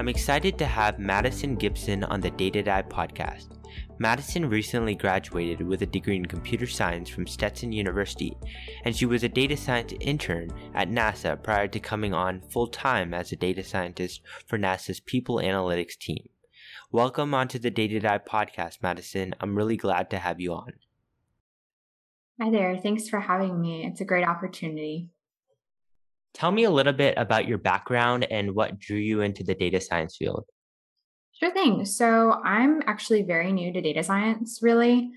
I'm excited to have Madison Gibson on the Data Dive podcast. Madison recently graduated with a degree in computer science from Stetson University, and she was a data science intern at NASA prior to coming on full time as a data scientist for NASA's People Analytics team. Welcome onto the Data Dive podcast, Madison. I'm really glad to have you on. Hi there. Thanks for having me. It's a great opportunity. Tell me a little bit about your background and what drew you into the data science field. Sure thing. So, I'm actually very new to data science, really.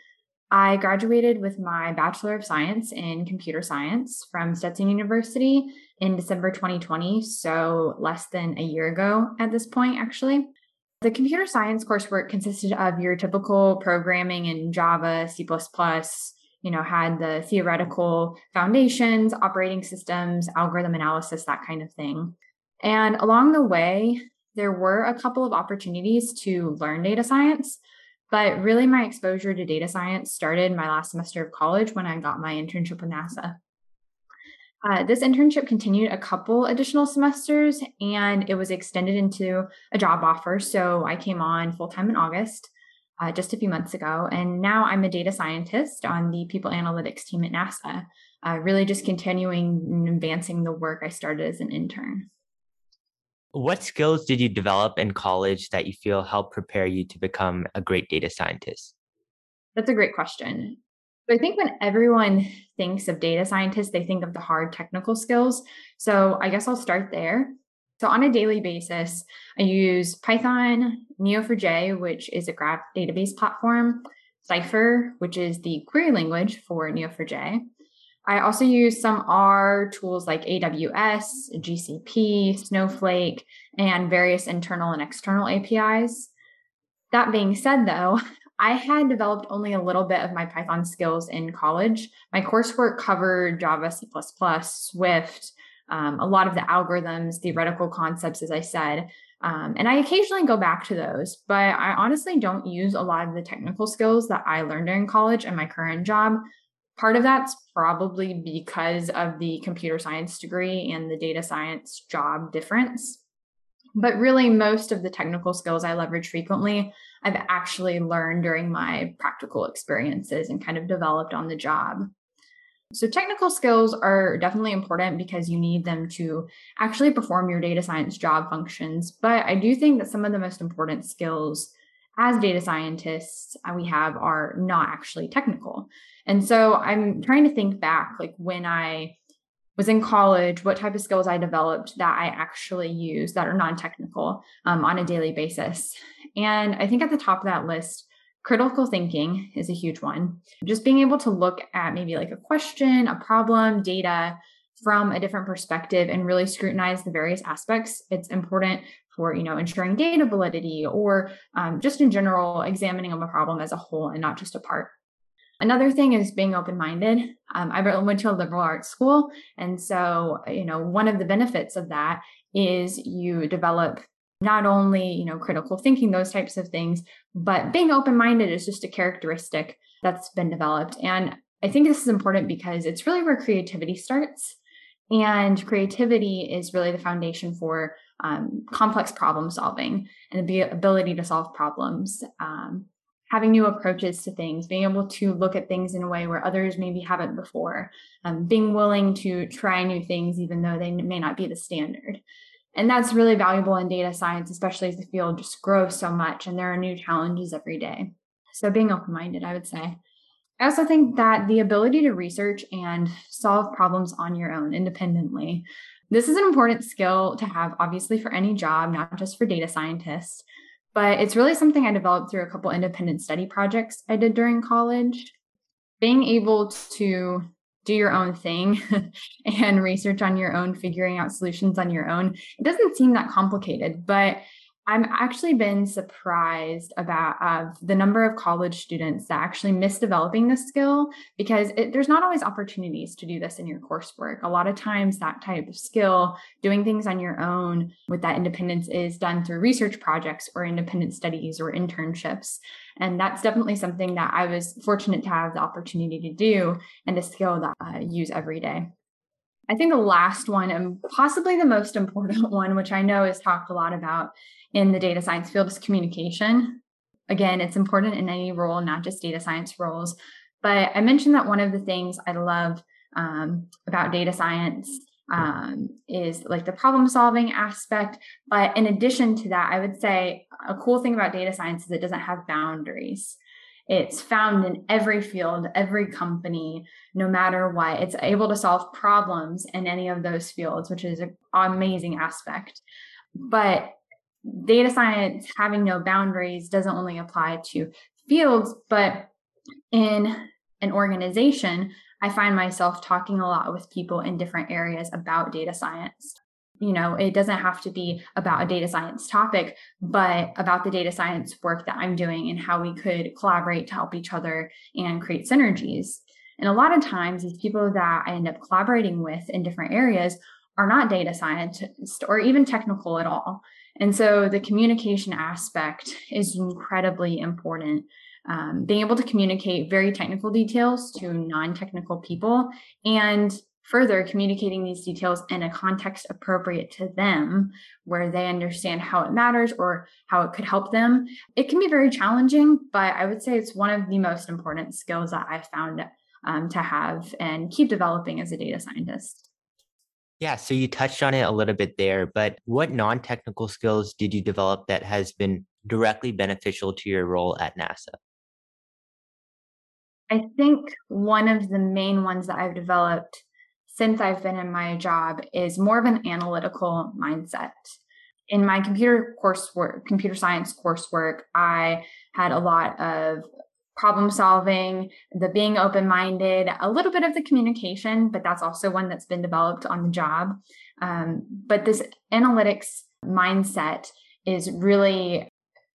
I graduated with my Bachelor of Science in Computer Science from Stetson University in December 2020, so less than a year ago at this point, actually. The computer science coursework consisted of your typical programming in Java, C, you know, had the theoretical foundations, operating systems, algorithm analysis, that kind of thing. And along the way, there were a couple of opportunities to learn data science, but really my exposure to data science started my last semester of college when I got my internship with NASA. Uh, this internship continued a couple additional semesters and it was extended into a job offer. So I came on full time in August uh, just a few months ago. And now I'm a data scientist on the people analytics team at NASA, uh, really just continuing and advancing the work I started as an intern. What skills did you develop in college that you feel helped prepare you to become a great data scientist? That's a great question. I think when everyone thinks of data scientists, they think of the hard technical skills. So I guess I'll start there. So on a daily basis, I use Python, Neo4j, which is a graph database platform, Cypher, which is the query language for Neo4j. I also use some R tools like AWS, GCP, Snowflake, and various internal and external APIs. That being said, though, I had developed only a little bit of my Python skills in college. My coursework covered Java, C, Swift, um, a lot of the algorithms, theoretical concepts, as I said. Um, and I occasionally go back to those, but I honestly don't use a lot of the technical skills that I learned during college and my current job. Part of that's probably because of the computer science degree and the data science job difference. But really, most of the technical skills I leverage frequently, I've actually learned during my practical experiences and kind of developed on the job. So, technical skills are definitely important because you need them to actually perform your data science job functions. But I do think that some of the most important skills as data scientists uh, we have are not actually technical. And so, I'm trying to think back, like when I was in college, what type of skills I developed that I actually use that are non technical um, on a daily basis. And I think at the top of that list, Critical thinking is a huge one. Just being able to look at maybe like a question, a problem, data from a different perspective and really scrutinize the various aspects. It's important for you know ensuring data validity or um, just in general examining of a problem as a whole and not just a part. Another thing is being open-minded. Um, I went to a liberal arts school, and so you know one of the benefits of that is you develop not only you know critical thinking those types of things but being open-minded is just a characteristic that's been developed. And i think this is important because it's really where creativity starts. And creativity is really the foundation for um, complex problem solving and the ability to solve problems. Um, having new approaches to things being able to look at things in a way where others maybe haven't before um, being willing to try new things even though they may not be the standard and that's really valuable in data science, especially as the field just grows so much and there are new challenges every day. So being open minded, I would say. I also think that the ability to research and solve problems on your own independently. This is an important skill to have, obviously, for any job, not just for data scientists. But it's really something I developed through a couple independent study projects I did during college. Being able to do your own thing and research on your own, figuring out solutions on your own. It doesn't seem that complicated, but I'm actually been surprised about uh, the number of college students that actually miss developing this skill because it, there's not always opportunities to do this in your coursework. A lot of times, that type of skill, doing things on your own with that independence, is done through research projects or independent studies or internships. And that's definitely something that I was fortunate to have the opportunity to do and a skill that I use every day. I think the last one, and possibly the most important one, which I know is talked a lot about in the data science field, is communication. Again, it's important in any role, not just data science roles. But I mentioned that one of the things I love um, about data science um, is like the problem solving aspect. But in addition to that, I would say a cool thing about data science is it doesn't have boundaries. It's found in every field, every company, no matter what. It's able to solve problems in any of those fields, which is an amazing aspect. But data science having no boundaries doesn't only apply to fields, but in an organization, I find myself talking a lot with people in different areas about data science. You know, it doesn't have to be about a data science topic, but about the data science work that I'm doing and how we could collaborate to help each other and create synergies. And a lot of times, these people that I end up collaborating with in different areas are not data scientists or even technical at all. And so the communication aspect is incredibly important um, being able to communicate very technical details to non technical people and further communicating these details in a context appropriate to them where they understand how it matters or how it could help them it can be very challenging but i would say it's one of the most important skills that i've found um, to have and keep developing as a data scientist yeah, so you touched on it a little bit there, but what non technical skills did you develop that has been directly beneficial to your role at NASA? I think one of the main ones that I've developed since I've been in my job is more of an analytical mindset. In my computer coursework, computer science coursework, I had a lot of problem solving, the being open minded, a little bit of the communication, but that's also one that's been developed on the job. Um, but this analytics mindset is really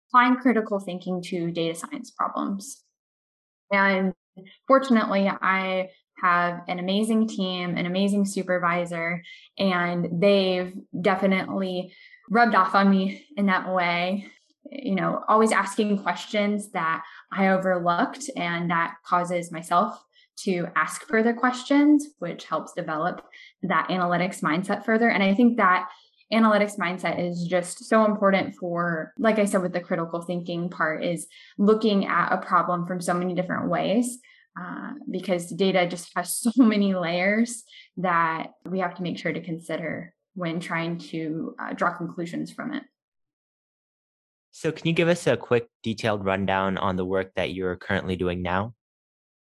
applying critical thinking to data science problems. And fortunately, I have an amazing team, an amazing supervisor, and they've definitely rubbed off on me in that way. You know, always asking questions that I overlooked, and that causes myself to ask further questions, which helps develop that analytics mindset further. And I think that analytics mindset is just so important for like i said with the critical thinking part is looking at a problem from so many different ways uh, because data just has so many layers that we have to make sure to consider when trying to uh, draw conclusions from it. So can you give us a quick detailed rundown on the work that you're currently doing now?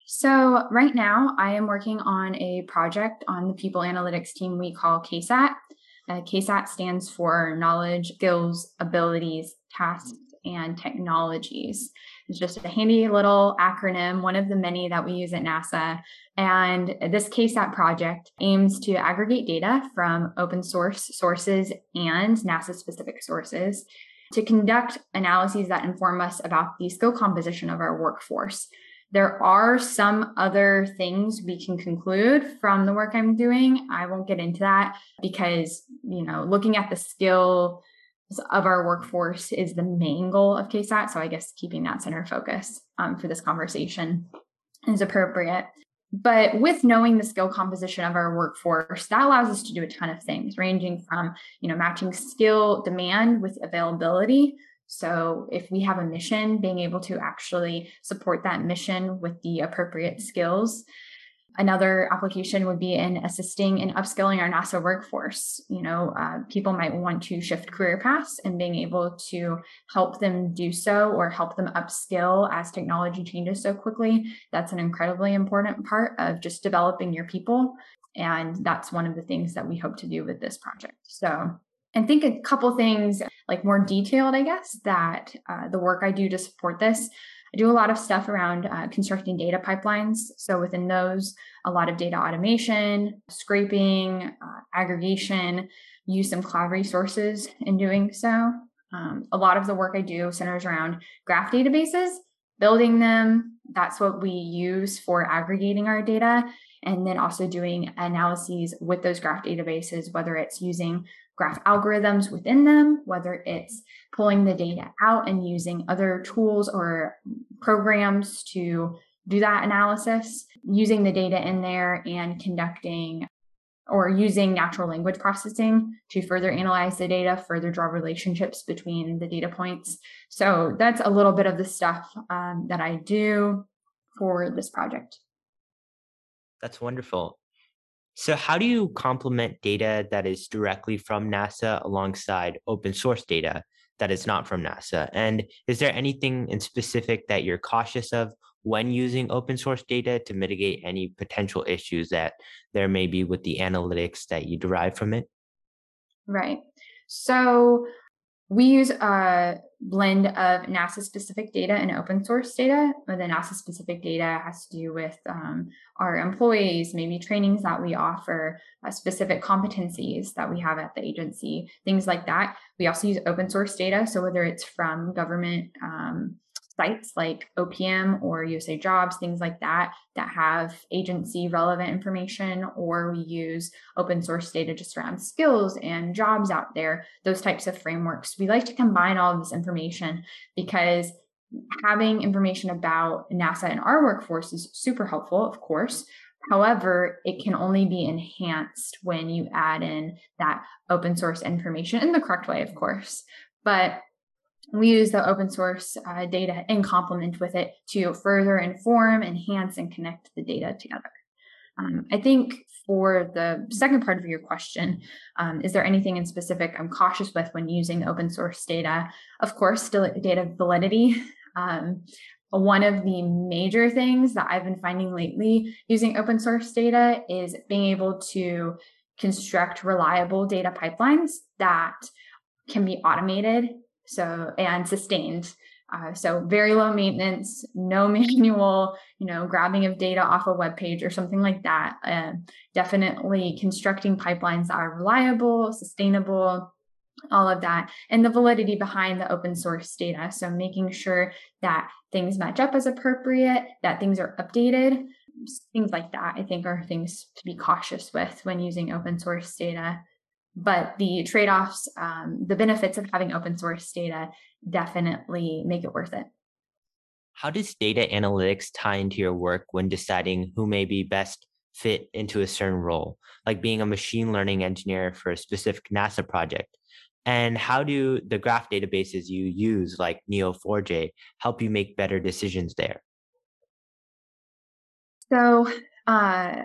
So right now i am working on a project on the people analytics team we call ksat uh, KSAT stands for Knowledge, Skills, Abilities, Tasks, and Technologies. It's just a handy little acronym, one of the many that we use at NASA. And this KSAT project aims to aggregate data from open source sources and NASA specific sources to conduct analyses that inform us about the skill composition of our workforce. There are some other things we can conclude from the work I'm doing. I won't get into that because, you know, looking at the skill of our workforce is the main goal of KSAT. So I guess keeping that center focus um, for this conversation is appropriate. But with knowing the skill composition of our workforce, that allows us to do a ton of things, ranging from, you know, matching skill demand with availability so, if we have a mission, being able to actually support that mission with the appropriate skills. Another application would be in assisting in upskilling our NASA workforce. You know, uh, people might want to shift career paths and being able to help them do so or help them upskill as technology changes so quickly. That's an incredibly important part of just developing your people. And that's one of the things that we hope to do with this project. So, and think a couple things like more detailed, I guess, that uh, the work I do to support this. I do a lot of stuff around uh, constructing data pipelines. So within those, a lot of data automation, scraping, uh, aggregation, use some cloud resources in doing so. Um, a lot of the work I do centers around graph databases, building them. That's what we use for aggregating our data. And then also doing analyses with those graph databases, whether it's using graph algorithms within them, whether it's pulling the data out and using other tools or programs to do that analysis, using the data in there and conducting or using natural language processing to further analyze the data, further draw relationships between the data points. So that's a little bit of the stuff um, that I do for this project. That's wonderful. So, how do you complement data that is directly from NASA alongside open source data that is not from NASA? And is there anything in specific that you're cautious of when using open source data to mitigate any potential issues that there may be with the analytics that you derive from it? Right. So, we use a blend of NASA specific data and open source data. But The NASA specific data has to do with um, our employees, maybe trainings that we offer, uh, specific competencies that we have at the agency, things like that. We also use open source data. So whether it's from government um, sites like OPM or USA Jobs, things like that, that have agency relevant information, or we use open source data just around skills and jobs out there, those types of frameworks. We like to combine all of this information because having information about NASA and our workforce is super helpful, of course. However, it can only be enhanced when you add in that open source information in the correct way, of course. But we use the open source uh, data in complement with it to further inform, enhance, and connect the data together. Um, I think for the second part of your question, um, is there anything in specific I'm cautious with when using open source data? Of course, data validity. Um, one of the major things that I've been finding lately using open source data is being able to construct reliable data pipelines that can be automated so and sustained. Uh, so very low maintenance no manual you know grabbing of data off a web page or something like that. Uh, definitely constructing pipelines that are reliable sustainable all of that and the validity behind the open source data. So making sure that things match up as appropriate that things are updated things like that i think are things to be cautious with when using open source data but the trade-offs um, the benefits of having open source data definitely make it worth it. How does data analytics tie into your work when deciding who may be best fit into a certain role? Like being a machine learning engineer for a specific nasa project. And how do the graph databases you use like neo4j help you make better decisions there? So uh,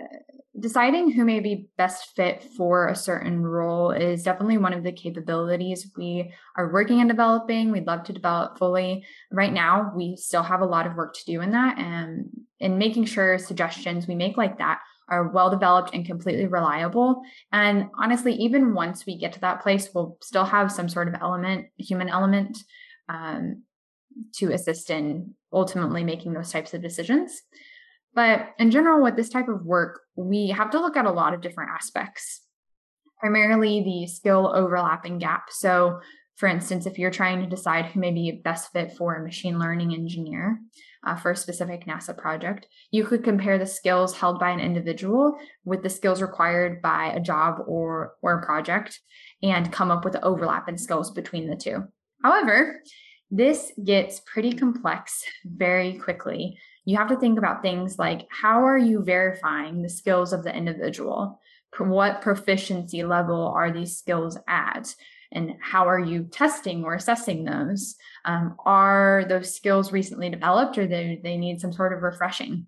deciding who may be best fit for a certain role is definitely one of the capabilities we are working on developing. We'd love to develop fully. Right now, we still have a lot of work to do in that and in making sure suggestions we make like that are well developed and completely reliable. And honestly, even once we get to that place, we'll still have some sort of element, human element, um, to assist in ultimately making those types of decisions. But in general, with this type of work, we have to look at a lot of different aspects, primarily the skill overlapping gap. So, for instance, if you're trying to decide who may be best fit for a machine learning engineer uh, for a specific NASA project, you could compare the skills held by an individual with the skills required by a job or, or a project and come up with the overlap in skills between the two. However, this gets pretty complex very quickly you have to think about things like how are you verifying the skills of the individual? What proficiency level are these skills at? And how are you testing or assessing those? Um, are those skills recently developed or they, they need some sort of refreshing?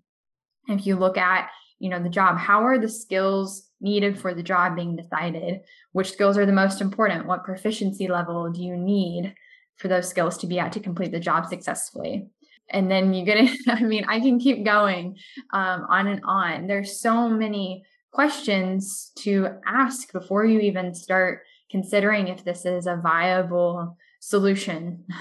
If you look at you know the job how are the skills needed for the job being decided which skills are the most important what proficiency level do you need for those skills to be at to complete the job successfully and then you get it i mean i can keep going um, on and on. There's so many questions to ask before you even start considering if this is a viable solution.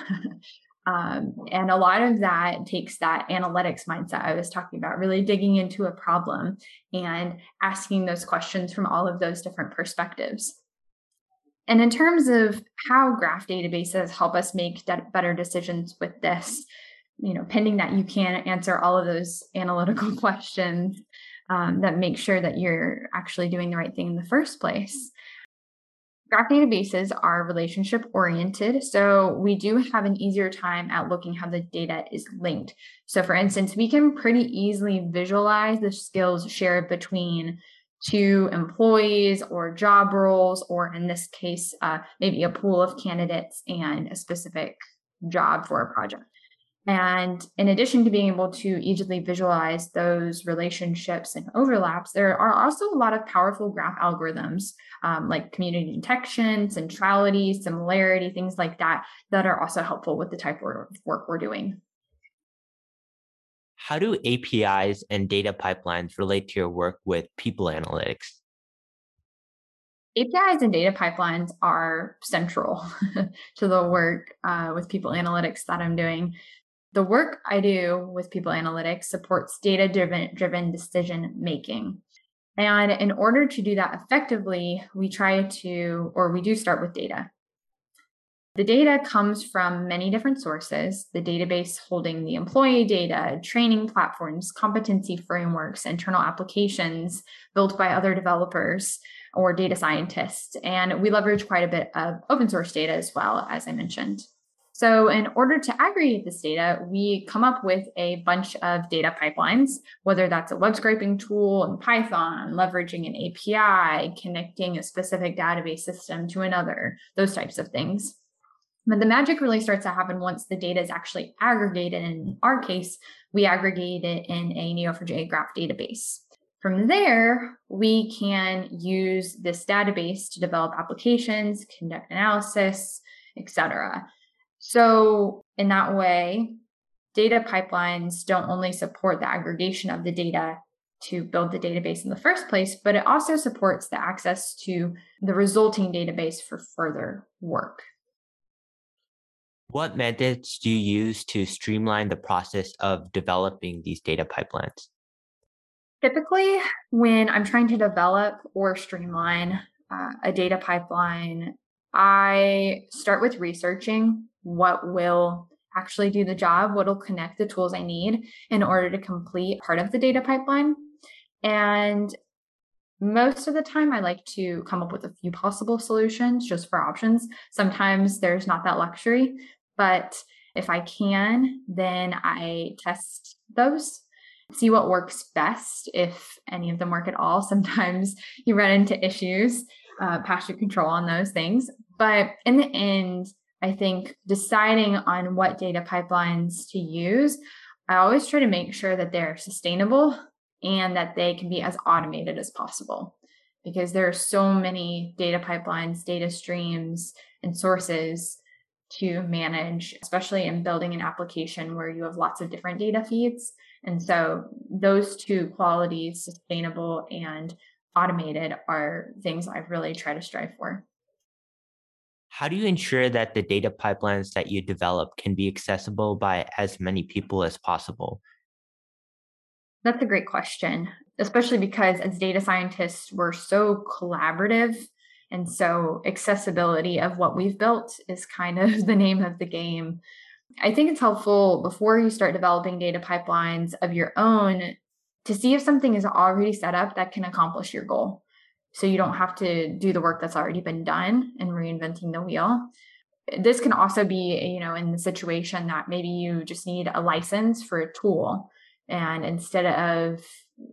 Um, and a lot of that takes that analytics mindset i was talking about really digging into a problem and asking those questions from all of those different perspectives. And in terms of how graph databases help us make better decisions with this you know, pending that you can answer all of those analytical questions um, that make sure that you're actually doing the right thing in the first place. Graph databases are relationship oriented, so we do have an easier time at looking how the data is linked. So, for instance, we can pretty easily visualize the skills shared between two employees or job roles, or in this case, uh, maybe a pool of candidates and a specific job for a project. And in addition to being able to easily visualize those relationships and overlaps, there are also a lot of powerful graph algorithms um, like community detection, centrality, similarity, things like that, that are also helpful with the type of work we're doing. How do APIs and data pipelines relate to your work with people analytics? APIs and data pipelines are central to the work uh, with people analytics that I'm doing. The work I do with people analytics supports data driven decision making. And in order to do that effectively, we try to, or we do start with data. The data comes from many different sources the database holding the employee data, training platforms, competency frameworks, internal applications built by other developers or data scientists. And we leverage quite a bit of open source data as well, as I mentioned. So, in order to aggregate this data, we come up with a bunch of data pipelines, whether that's a web scraping tool in Python, leveraging an API, connecting a specific database system to another, those types of things. But the magic really starts to happen once the data is actually aggregated. In our case, we aggregate it in a Neo4j graph database. From there, we can use this database to develop applications, conduct analysis, etc. So, in that way, data pipelines don't only support the aggregation of the data to build the database in the first place, but it also supports the access to the resulting database for further work. What methods do you use to streamline the process of developing these data pipelines? Typically, when I'm trying to develop or streamline uh, a data pipeline, I start with researching what will actually do the job, what will connect the tools I need in order to complete part of the data pipeline. And most of the time, I like to come up with a few possible solutions just for options. Sometimes there's not that luxury, but if I can, then I test those, see what works best, if any of them work at all. Sometimes you run into issues, uh, past your control on those things. But in the end, I think deciding on what data pipelines to use, I always try to make sure that they're sustainable and that they can be as automated as possible because there are so many data pipelines, data streams, and sources to manage, especially in building an application where you have lots of different data feeds. And so those two qualities, sustainable and automated, are things I've really try to strive for. How do you ensure that the data pipelines that you develop can be accessible by as many people as possible? That's a great question, especially because as data scientists, we're so collaborative. And so accessibility of what we've built is kind of the name of the game. I think it's helpful before you start developing data pipelines of your own to see if something is already set up that can accomplish your goal. So you don't have to do the work that's already been done and reinventing the wheel. This can also be you know in the situation that maybe you just need a license for a tool. And instead of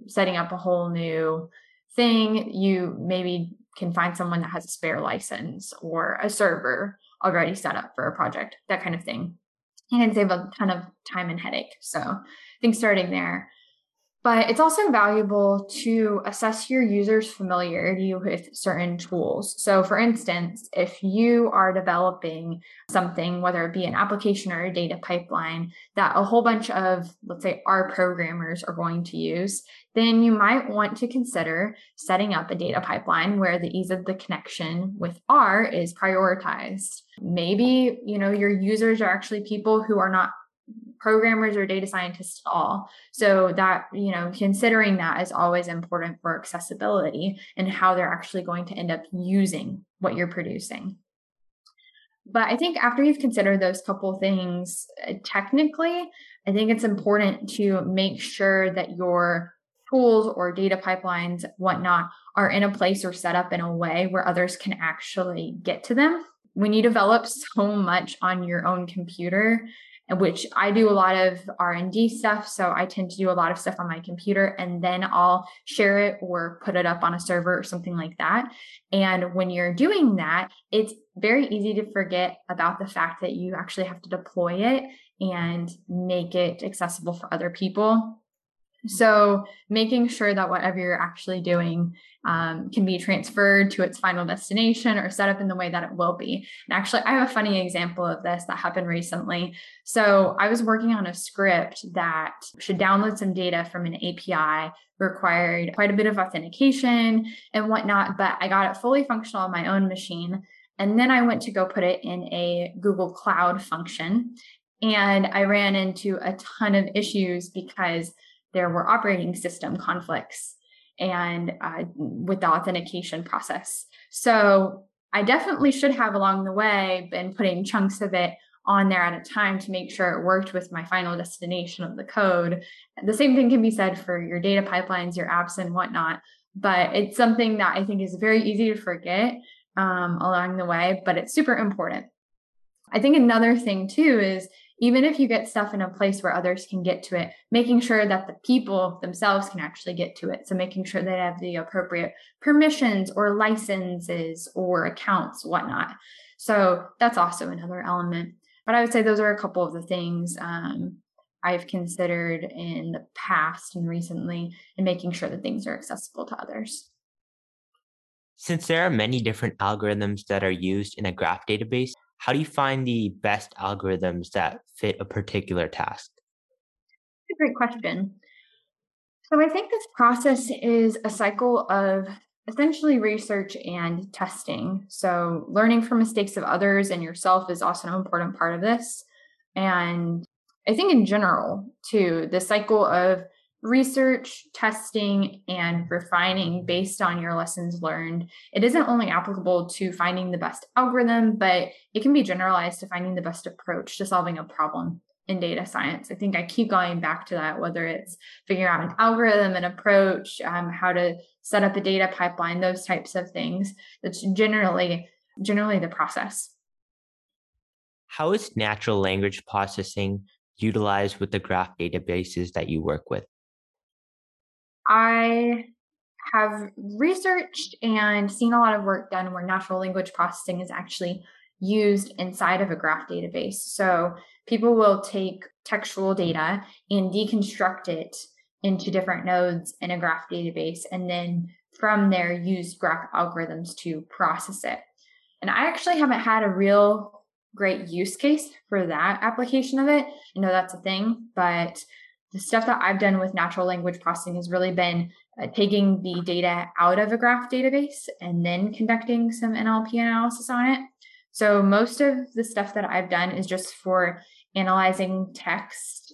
setting up a whole new thing you maybe can find someone that has a spare license or a server already set up for a project that kind of thing. And can save a ton of time and headache. So i think starting there but it's also valuable to assess your user's familiarity with certain tools. So, for instance, if you are developing something, whether it be an application or a data pipeline that a whole bunch of, let's say, R programmers are going to use, then you might want to consider setting up a data pipeline where the ease of the connection with R is prioritized. Maybe, you know, your users are actually people who are not programmers or data scientists at all. So that, you know, considering that is always important for accessibility and how they're actually going to end up using what you're producing. But I think after you've considered those couple things, uh, technically, I think it's important to make sure that your tools or data pipelines, whatnot, are in a place or set up in a way where others can actually get to them. When you develop so much on your own computer, which I do a lot of R&D stuff. So I tend to do a lot of stuff on my computer and then I'll share it or put it up on a server or something like that. And when you're doing that, it's very easy to forget about the fact that you actually have to deploy it and make it accessible for other people. So, making sure that whatever you're actually doing um, can be transferred to its final destination or set up in the way that it will be. And actually, I have a funny example of this that happened recently. So, I was working on a script that should download some data from an API, required quite a bit of authentication and whatnot, but I got it fully functional on my own machine. And then I went to go put it in a Google Cloud function. And I ran into a ton of issues because there were operating system conflicts and uh, with the authentication process. So I definitely should have along the way been putting chunks of it on there at a time to make sure it worked with my final destination of the code. The same thing can be said for your data pipelines, your apps, and whatnot. But it's something that I think is very easy to forget um, along the way, but it's super important. I think another thing too is even if you get stuff in a place where others can get to it, making sure that the people themselves can actually get to it. So making sure they have the appropriate permissions or licenses or accounts, whatnot. So that's also another element. But I would say those are a couple of the things um, I've considered in the past and recently in making sure that things are accessible to others. Since there are many different algorithms that are used in a graph database, how do you find the best algorithms that fit a particular task? That's a great question. So I think this process is a cycle of essentially research and testing. So learning from mistakes of others and yourself is also an important part of this. And I think in general, too, the cycle of research, testing, and refining based on your lessons learned. It isn't only applicable to finding the best algorithm, but it can be generalized to finding the best approach to solving a problem in data science. I think I keep going back to that, whether it's figuring out an algorithm, an approach, um, how to set up a data pipeline, those types of things. That's generally generally the process. How is natural language processing utilized with the graph databases that you work with? I have researched and seen a lot of work done where natural language processing is actually used inside of a graph database. So people will take textual data and deconstruct it into different nodes in a graph database and then from there use graph algorithms to process it. And I actually haven't had a real great use case for that application of it. I know that's a thing, but the stuff that I've done with natural language processing has really been uh, taking the data out of a graph database and then conducting some NLP analysis on it. So most of the stuff that I've done is just for analyzing text.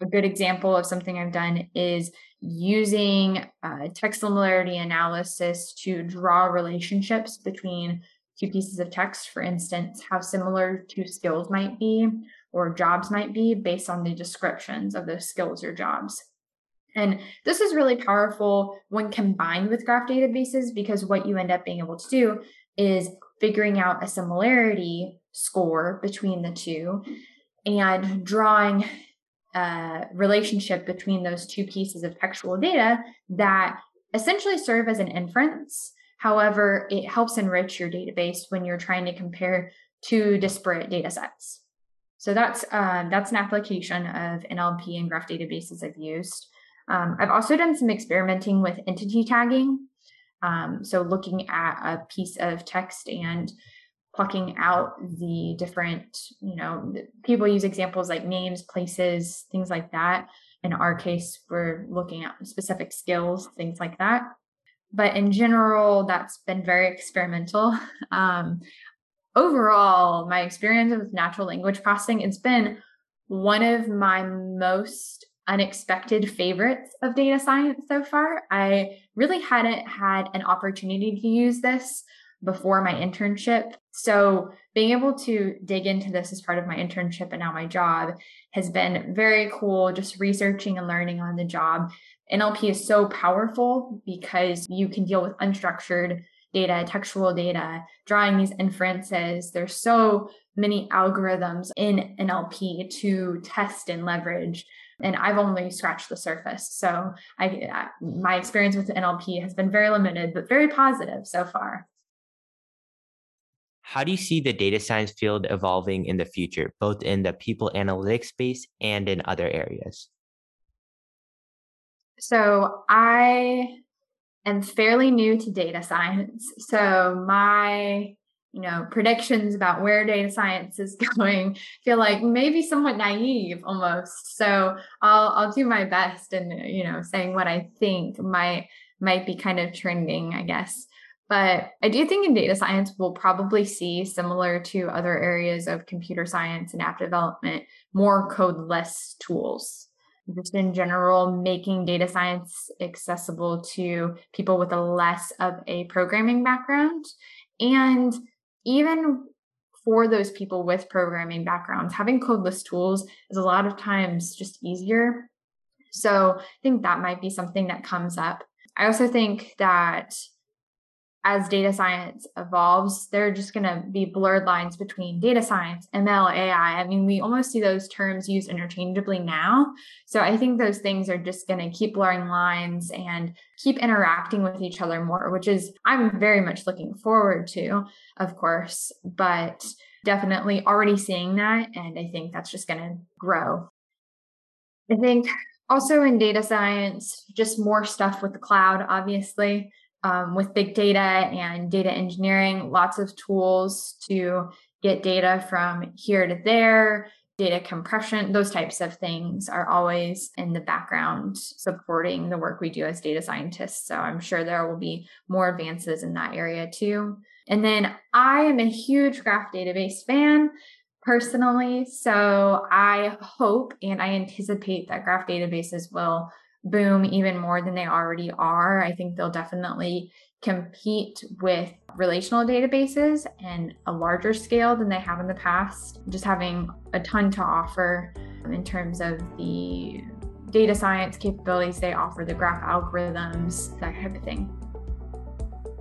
A good example of something I've done is using uh, text similarity analysis to draw relationships between two pieces of text. For instance, how similar two skills might be or jobs might be based on the descriptions of those skills or jobs. And this is really powerful when combined with graph databases because what you end up being able to do is figuring out a similarity score between the two and drawing a relationship between those two pieces of textual data that essentially serve as an inference. However, it helps enrich your database when you're trying to compare two disparate data sets. So that's uh, that's an application of NLP and graph databases I've used. Um, I've also done some experimenting with entity tagging. Um, so looking at a piece of text and plucking out the different, you know, people use examples like names, places, things like that. In our case, we're looking at specific skills, things like that. But in general, that's been very experimental. Um, overall, my experience with natural language processing, it's been one of my most unexpected favorites of data science so far. I really hadn't had an opportunity to use this before my internship. So, being able to dig into this as part of my internship and now my job has been very cool, just researching and learning on the job. NLP is so powerful because you can deal with unstructured data, textual data, drawing these inferences. They're so many algorithms in NLP to test and leverage. And I've only scratched the surface. So I, my experience with NLP has been very limited, but very positive so far. How do you see the data science field evolving in the future, both in the people analytics space and in other areas? So I am fairly new to data science. So my you know predictions about where data science is going feel like maybe somewhat naive almost. So i'll i'll do my best and you know saying what i think might might be kind of trending i guess. But i do think in data science we'll probably see similar to other areas of computer science and app development more codeless tools just in general making data science accessible to people with a less of a programming background and even for those people with programming backgrounds, having codeless tools is a lot of times just easier. So I think that might be something that comes up. I also think that as data science evolves, there are just going to be blurred lines between data science, ML, AI. I mean, we almost see those terms used interchangeably now. So I think those things are just going to keep blurring lines and keep interacting with each other more, which is I'm very much looking forward to, of course, but definitely already seeing that. And I think that's just going to grow. I think also in data science, just more stuff with the cloud, obviously um, with big data and data engineering, lots of tools to get data from here to there, data compression, those types of things are always in the background supporting the work we do as data scientists. So I'm sure there will be more advances in that area too. And then I am a huge graph database fan personally. So I hope and I anticipate that graph databases will boom even more than they already are. I think they'll definitely compete with relational databases and a larger scale than they have in the past, just having a ton to offer in terms of the data science capabilities they offer, the graph algorithms, that type of thing.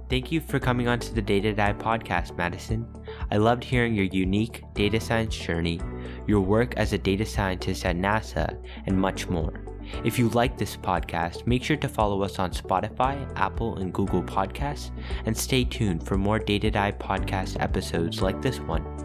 Thank you for coming on to the Data Dive podcast, Madison. I loved hearing your unique data science journey, your work as a data scientist at NASA, and much more. If you like this podcast, make sure to follow us on Spotify, Apple, and Google Podcasts, and stay tuned for more Dive podcast episodes like this one.